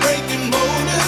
breaking borders.